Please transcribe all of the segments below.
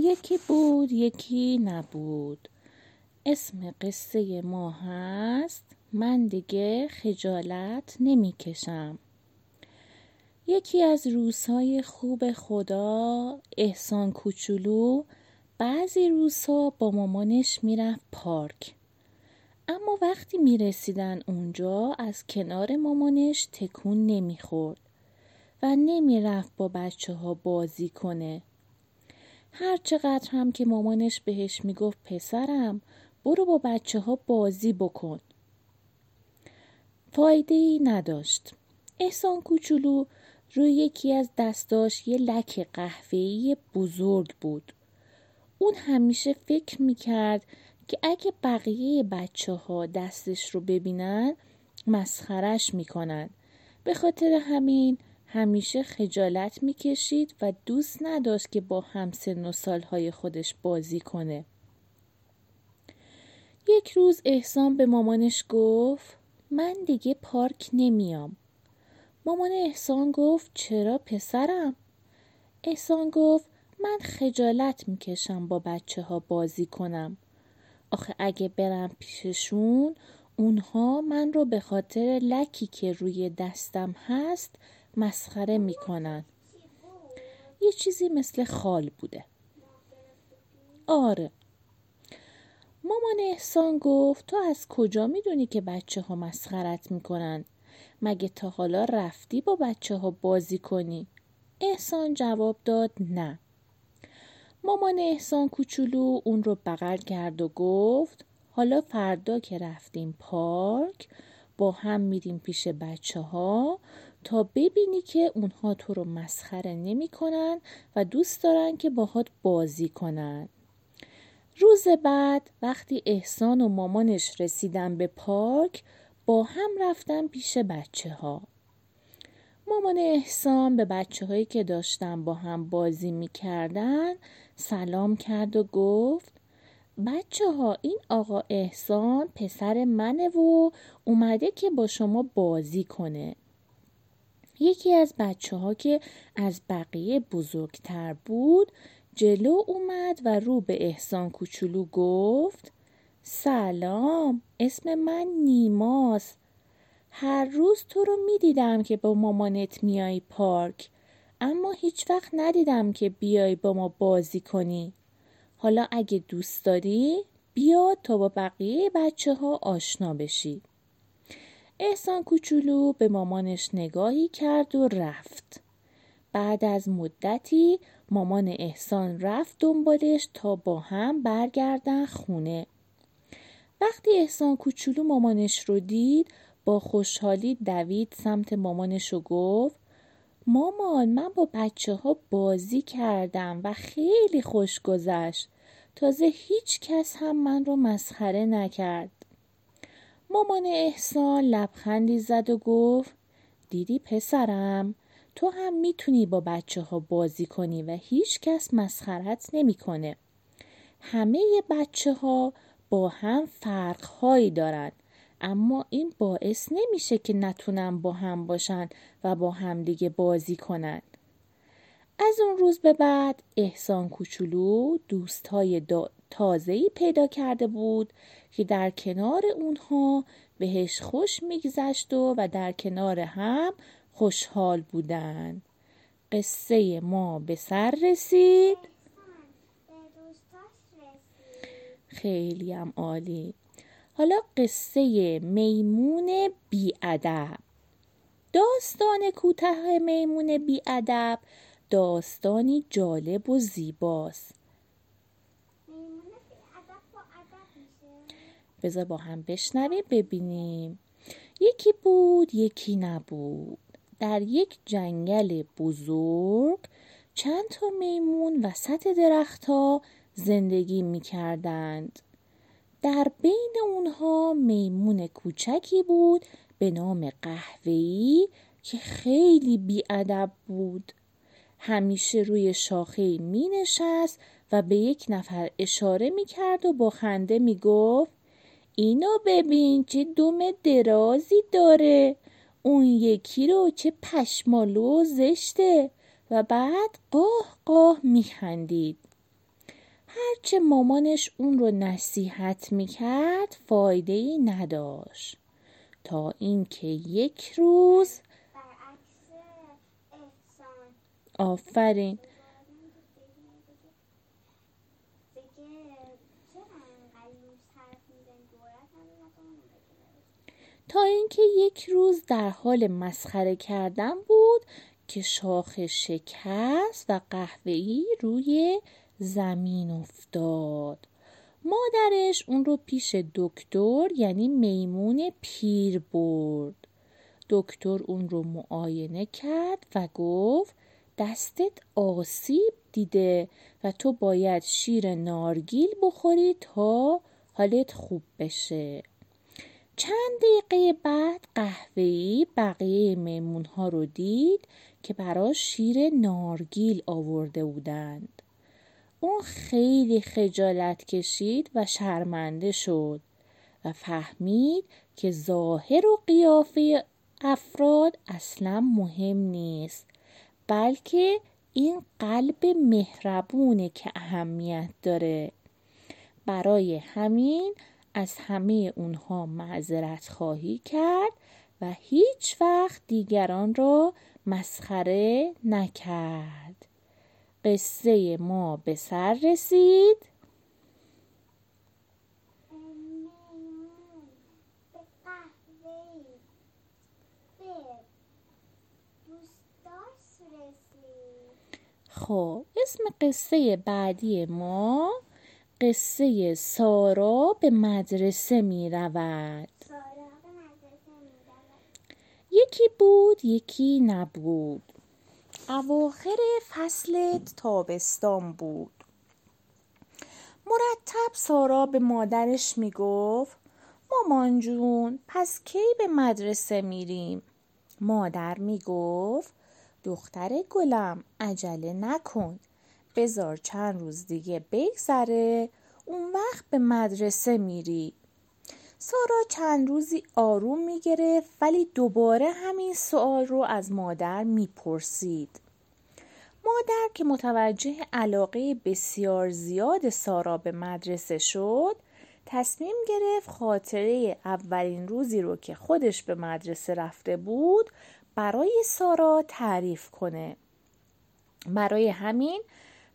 یکی بود یکی نبود. اسم قصه ما هست من دیگه خجالت نمی‌کشم. یکی از روزهای خوب خدا احسان کوچولو بعضی روزها با مامانش می‌رفت پارک. اما وقتی می‌رسیدن اونجا از کنار مامانش تکون نمی‌خورد و نمی‌رفت با بچه ها بازی کنه. هر چقدر هم که مامانش بهش می‌گفت پسرم برو با بچه ها بازی بکن. فایده ای نداشت. احسان کوچولو روی یکی از دستاش یه لک قهوه‌ای بزرگ بود. اون همیشه فکر می‌کرد که اگه بقیه بچه ها دستش رو ببینن مسخرش می‌کنن. به خاطر همین همیشه خجالت می‌کشید و دوست نداشت که با همسن و سالهای خودش بازی کنه. یک روز احسان به مامانش گفت من دیگه پارک نمیام. مامان احسان گفت چرا پسرم؟ احسان گفت من خجالت می‌کشم با بچه ها بازی کنم. آخه اگه برم پیششون اونها من رو به خاطر لکی که روی دستم هست مسخره می‌کنن. یه چیزی مثل خال بوده. آره. مامان احسان گفت تو از کجا می‌دونی که بچه ها مسخرت می‌کنن؟ مگه تا حالا رفتی با بچه ها بازی کنی؟ احسان جواب داد نه. مامان احسان کوچولو اون رو بغل کرد و گفت حالا فردا که رفتیم پارک با هم میریم پیش بچه ها تا ببینی که اونها تو رو مسخره نمی کنن و دوست دارن که باهات بازی کنن. روز بعد وقتی احسان و مامانش رسیدن به پارک با هم رفتن پیش بچه ها. مامان احسان به بچه هایی که داشتن با هم بازی می‌کردن سلام کرد و گفت بچه ها این آقا احسان پسر منه و اومده که با شما بازی کنه. یکی از بچه ها که از بقیه بزرگتر بود جلو اومد و رو به احسان کوچولو گفت سلام اسم من نیماست هر روز تو رو می‌دیدم که با مامانت میای پارک اما هیچ وقت ندیدم که بیای با ما بازی کنی. حالا اگه دوست داری بیا تا با بقیه بچه ها آشنا بشی. احسان کوچولو به مامانش نگاهی کرد و رفت. بعد از مدتی مامان احسان رفت دنبالش تا با هم برگردن خونه. وقتی احسان کوچولو مامانش رو دید با خوشحالی دوید سمت مامانش و گفت مامان من با بچه ها بازی کردم و خیلی خوش گذشت. تازه هیچ کس هم من رو مسخره نکرد. مامان احسان لبخندی زد و گفت دیدی پسرم تو هم می‌تونی با بچه ها بازی کنی و هیچ کس مسخرت نمی‌کنه. همه بچه ها با هم فرق هایی دارن اما این باعث نمیشه که نتونن با هم باشن و با همدیگه بازی کنن. از اون روز به بعد احسان کوچولو دوستهای تازه‌ای پیدا کرده بود که در کنار اونها بهش خوش میگذشت و و در کنار هم خوشحال بودن. قصه ما به سر رسید. خیلی هم عالی. حالا قصه میمون بیادب. داستان کوتاه میمون بیادب داستانی جالب و زیباست. بذار با هم بشنویم ببینیم یکی بود یکی نبود در یک جنگل بزرگ چند تا میمون وسط درختها زندگی می کردند. در بین اونها میمون کوچکی بود به نام قهوه‌ای که خیلی بیادب بود. همیشه روی شاخه می نشست و به یک نفر اشاره می کرد و با خنده می گفت اینو ببین چه دوم درازی داره. اون یکی رو چه پشمالو و زشته و بعد قاه قاه میخندید. هرچه مامانش اون رو نصیحت می‌کرد فایده ای نداشت. تا اینکه یک روز آفرین. تا اینکه یک روز در حال مسخره کردن بود که شاخ شکست و قهوه‌ای روی زمین افتاد. مادرش اون رو پیش دکتر یعنی میمون پیر برد. دکتر اون رو معاینه کرد و گفت دستت آسیب دیده و تو باید شیر نارگیل بخوری تا حالت خوب بشه. چند دقیقه بعد قهوه‌ای بقیه میمون ها رو دید که براش شیر نارگیل آورده بودند. اون خیلی خجالت کشید و شرمنده شد و فهمید که ظاهر و قیافه افراد اصلا مهم نیست بلکه این قلب مهربونه که اهمیت داره برای همین از همه اونها معذرت خواهی کرد و هیچ وقت دیگران را مسخره نکرد. قصه ما به سر رسید. خب اسم قصه بعدی ما قصه سارا به مدرسه می رود یکی بود یکی نبود. اواخر فصل تابستان بود. مرتب سارا به مادرش می گفت مامان جون پس کی به مدرسه میریم؟ مادر می گفت دختر گلم عجله نکن. بزار چند روز دیگه بگذره اون وقت به مدرسه میری. سارا چند روزی آروم می‌گرفت ولی دوباره همین سوال رو از مادر می‌پرسید. مادر که متوجه علاقه بسیار زیاد سارا به مدرسه شد تصمیم گرفت خاطره اولین روزی رو که خودش به مدرسه رفته بود برای سارا تعریف کنه. برای همین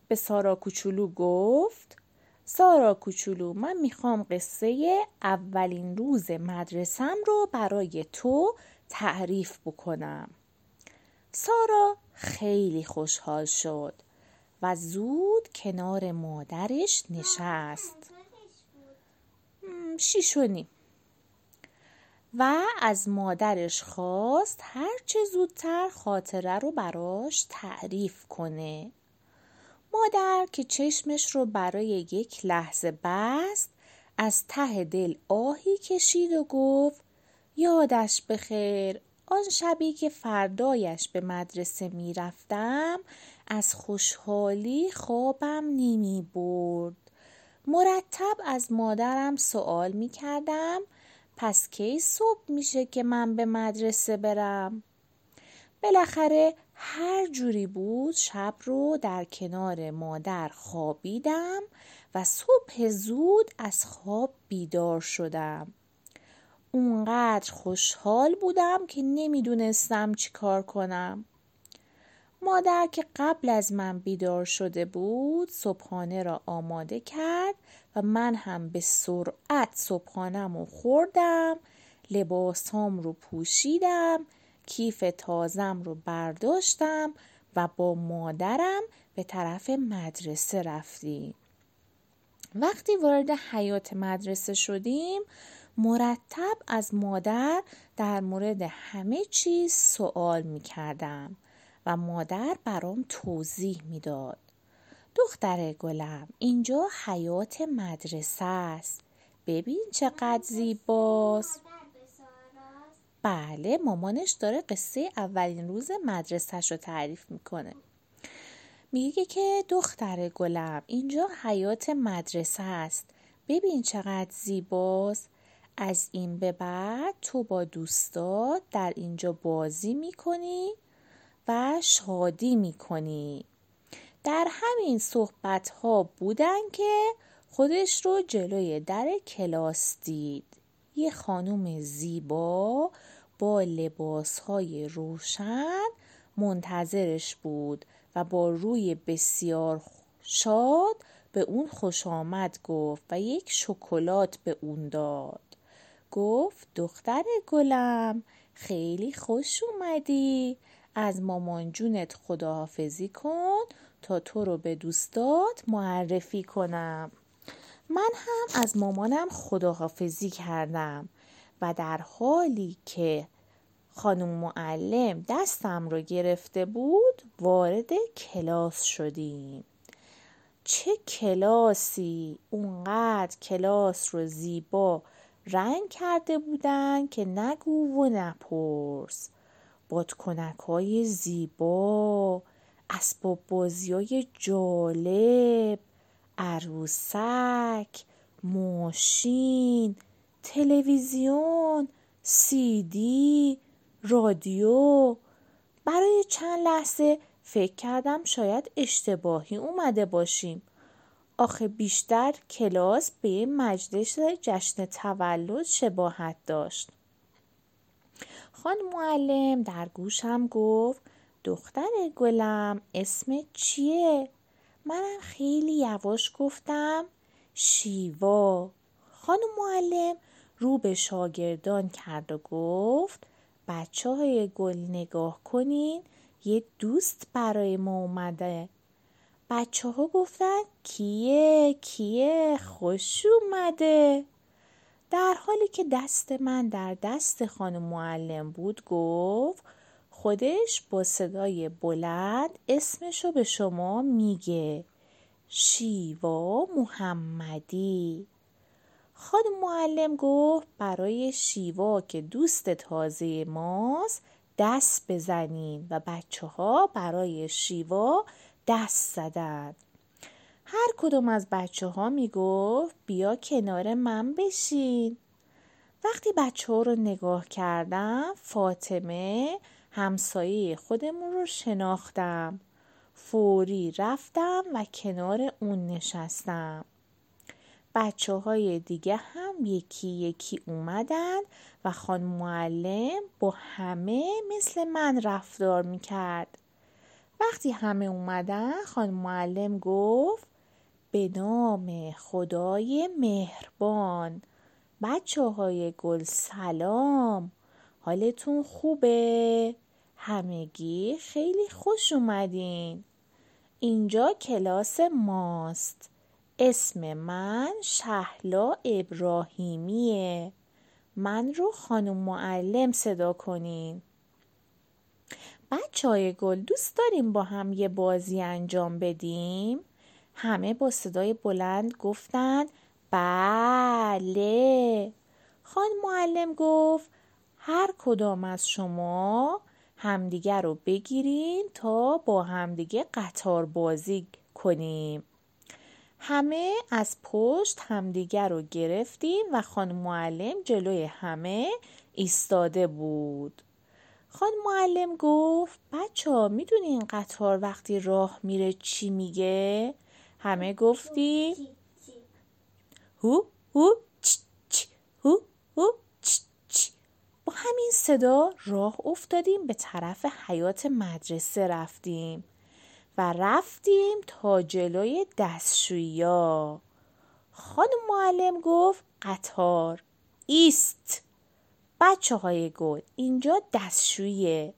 به سارا کوچولو گفت سارا کوچولو من می‌خوام قصه اولین روز مدرسم رو برای تو تعریف بکنم. سارا خیلی خوشحال شد و زود کنار مادرش نشست. شیش و نیم. و از مادرش خواست هرچه زودتر خاطره رو براش تعریف کنه. مادر که چشمش رو برای یک لحظه بست از ته دل آهی کشید و گفت یادش بخیر آن شبی که فردایش به مدرسه می‌رفتم از خوشحالی خوابم نمی برد مرتب از مادرم سوال می کردم پس کی صبح میشه که من به مدرسه برم؟ بالاخره هر جوری بود شب رو در کنار مادر خوابیدم و صبح زود از خواب بیدار شدم. اونقدر خوشحال بودم که نمی‌دونستم چی کار کنم. مادر که قبل از من بیدار شده بود صبحانه را آماده کرد و من هم به سرعت صبحانم رو خوردم لباسام رو پوشیدم کیف تازم رو برداشتم و با مادرم به طرف مدرسه رفتیم وقتی وارد حیات مدرسه شدیم مرتب از مادر در مورد همه چیز سوال می کردم و مادر برام توضیح می‌داد. دختر گلم اینجا حیات مدرسه است. ببین چقدر زیباست. بله مامانش داره قصه اولین روز مدرسهش رو تعریف می‌کنه. میگه که دختر گلم اینجا حیات مدرسه است. ببین چقدر زیباست. از این به بعد تو با دوستات در اینجا بازی می‌کنی و شادی می‌کنی. در همین صحبت ها بودن که خودش رو جلوی در کلاس دید. یه خانم زیبا با لباس های روشن منتظرش بود و با روی بسیار شاد به اون خوش آمد گفت و یک شکلات به اون داد. گفت دختر گلم خیلی خوش اومدی. از مامان جونت خداحافظی کن تا تو رو به دوستات معرفی کنم. من هم از مامانم خداحافظی کردم. و در حالی که خانم معلم دستم رو گرفته بود وارد کلاس شدیم. چه کلاسی؟ اونقدر کلاس رو زیبا رنگ کرده بودن که نگو و نپرس. بادکنک های زیبا اسباب بازی های جالب عروسک ماشین تلویزیون سیدی رادیو. برای چند لحظه فکر کردم شاید اشتباهی اومده باشیم. آخه بیشتر کلاس به مجلس جشن تولد شباهت داشت. خان معلم در گوشم گفت دختر گلم اسم چیه؟ منم خیلی یواش گفتم شیوا. خانم معلم رو به شاگردان کرد و گفت بچه های گل نگاه کنین یه دوست برای ما اومده. بچه ها گفتن کیه؟ کیه؟ خوش اومده. در حالی که دست من در دست خانم معلم بود گفت خودش با صدای بلند اسمشو به شما میگه. شیوا محمدی. خانم معلم گفت برای شیوا که دوست تازه ماست دست بزنین و بچه ها برای شیوا دست زدن. هر کدوم از بچه ها می گفت بیا کنار من بشین. وقتی بچه ها رو نگاه کردم فاطمه همسایه خودمون رو شناختم. فوری رفتم و کنار اون نشستم. بچه های دیگه هم یکی یکی اومدن و خان معلم با همه مثل من رفتار می‌کرد. وقتی همه اومدن خان معلم گفت به نام خدای مهربان بچه های گل سلام حالتون خوبه؟ همگی خیلی خوش اومدین. اینجا کلاس ماست. اسم من شهلا ابراهیمیه. من رو خانم معلم صدا کنین. بچه های گل دوست داریم با هم یه بازی انجام بدیم؟ همه با صدای بلند گفتن بله. خان معلم گفت هر کدام از شما همدیگه رو بگیرین تا با همدیگه قطار بازی کنیم. همه از پشت همدیگر رو گرفتیم و خانم معلم جلوی همه ایستاده بود. خان معلم گفت بچه ها می‌دونین قطار وقتی راه میره چی میگه؟ همه گفتی هو هو چ چ هو هو چ چ. با همین صدا راه افتادیم به طرف حیات مدرسه رفتیم. و رفتیم تا جلوی دستشویی. خانم معلم گفت قطار ایست. بچه های گل اینجا دستشوییه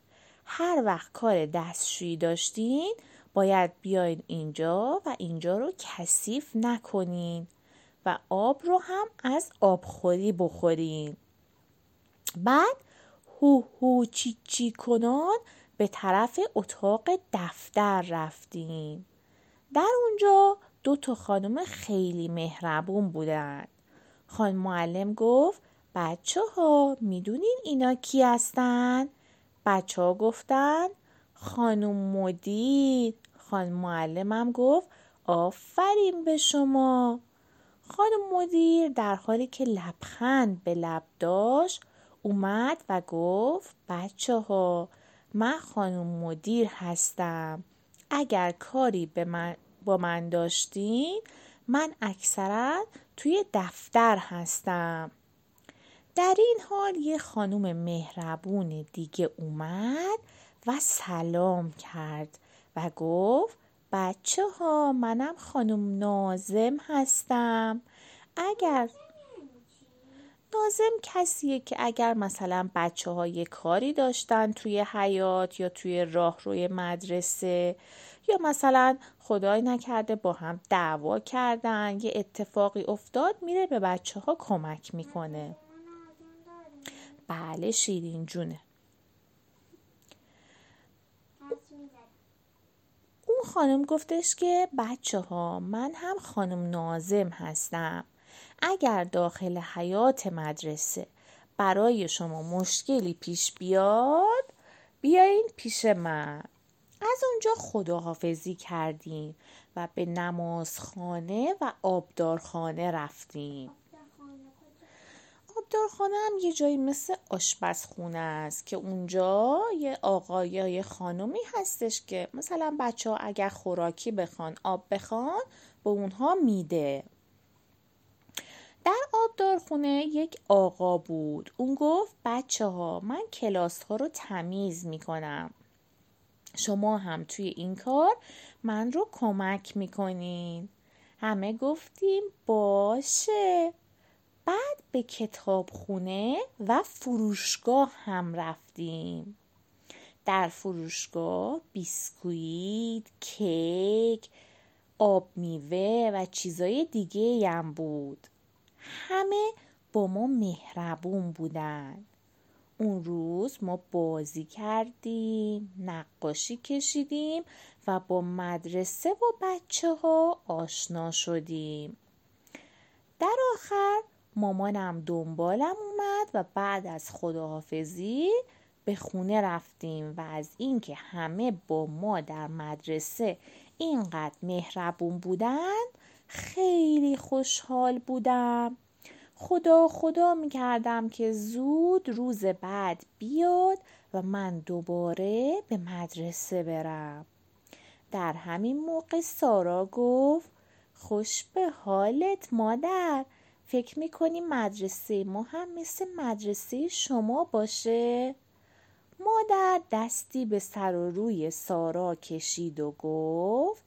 هر وقت کار دستشویی داشتین باید بیاین اینجا و اینجا رو کثیف نکنین و آب رو هم از آبخوری بخورین. بعد هو هو چی چی کنان به طرف اتاق دفتر رفتیم. در اونجا دو تا خانم خیلی مهربون بودن. خان معلم گفت بچه ها می‌دونین اینا کی هستن؟ بچه ها گفتن خانم مدیر. خان معلمم گفت آفرین به شما. خانم مدیر در حالی که لبخند به لب داشت اومد و گفت بچه ها من خانم مدیر هستم. اگر کاری به من با من داشتین من اکثرا توی دفتر هستم. در این حال یه خانم مهربون دیگه اومد و سلام کرد و گفت بچه ها منم خانم نازم هستم. اگر نازم کسیه که اگر مثلا بچه ها یه کاری داشتن توی حیات یا توی راه روی مدرسه یا مثلا خدای نکرده با هم دعوا کردن یه اتفاقی افتاد میره به بچه ها کمک می‌کنه. بله شیرین جونه. اون خانم گفتش که بچه ها من هم خانم نازم هستم. اگر داخل حیات مدرسه برای شما مشکلی پیش بیاد بیاین پیش من. از اونجا خداحافظی کردیم و به نمازخانه و آبدارخانه رفتیم. آبدارخانه هم یه جایی مثل آشپزخونه است که اونجا یه آقای یا یه خانمی هستش که مثلا بچه ها اگر خوراکی بخوان آب بخوان به اونها میده. در آبدارخونه یک آقا بود. اون گفت بچه ها من کلاس ها رو تمیز می‌کنم. شما هم توی این کار من رو کمک می‌کنین. همه گفتیم باشه. بعد به کتابخونه و فروشگاه هم رفتیم. در فروشگاه بیسکویت، کیک، آب میوه و چیزای دیگه هم بود. همه با ما مهربون بودن. اون روز ما بازی کردیم نقاشی کشیدیم و با مدرسه و بچه ها آشنا شدیم. در آخر مامانم دنبالم اومد و بعد از خداحافظی به خونه رفتیم و از اینکه همه با ما در مدرسه اینقدر مهربون بودن خیلی خوشحال بودم. خدا خدا می کردم که زود روز بعد بیاد و من دوباره به مدرسه برم. در همین موقع سارا گفت خوش به حالت مادر. فکر می‌کنی مدرسه ما هم مثل مدرسه شما باشه؟ مادر دستی به سر و روی سارا کشید و گفت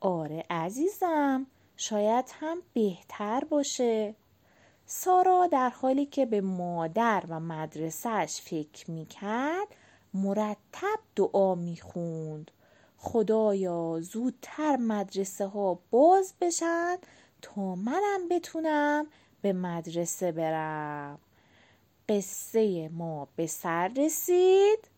آره عزیزم. شاید هم بهتر باشه. سارا در حالی که به مادر و مدرسهش فکر می‌کرد مرتب دعا می‌خوند. خدایا زودتر مدرسه ها باز بشن تا منم بتونم به مدرسه برم. قصه ما به سر رسید.